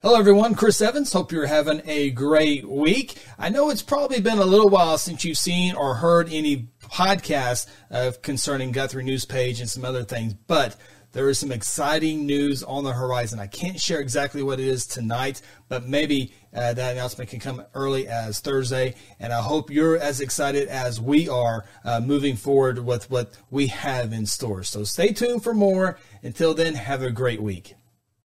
Hello, everyone. Chris Evans. Hope you're having a great week. I know it's probably been a little while since you've seen or heard any podcasts of uh, concerning Guthrie News Page and some other things, but there is some exciting news on the horizon. I can't share exactly what it is tonight, but maybe uh, that announcement can come early as Thursday. And I hope you're as excited as we are uh, moving forward with what we have in store. So stay tuned for more. Until then, have a great week.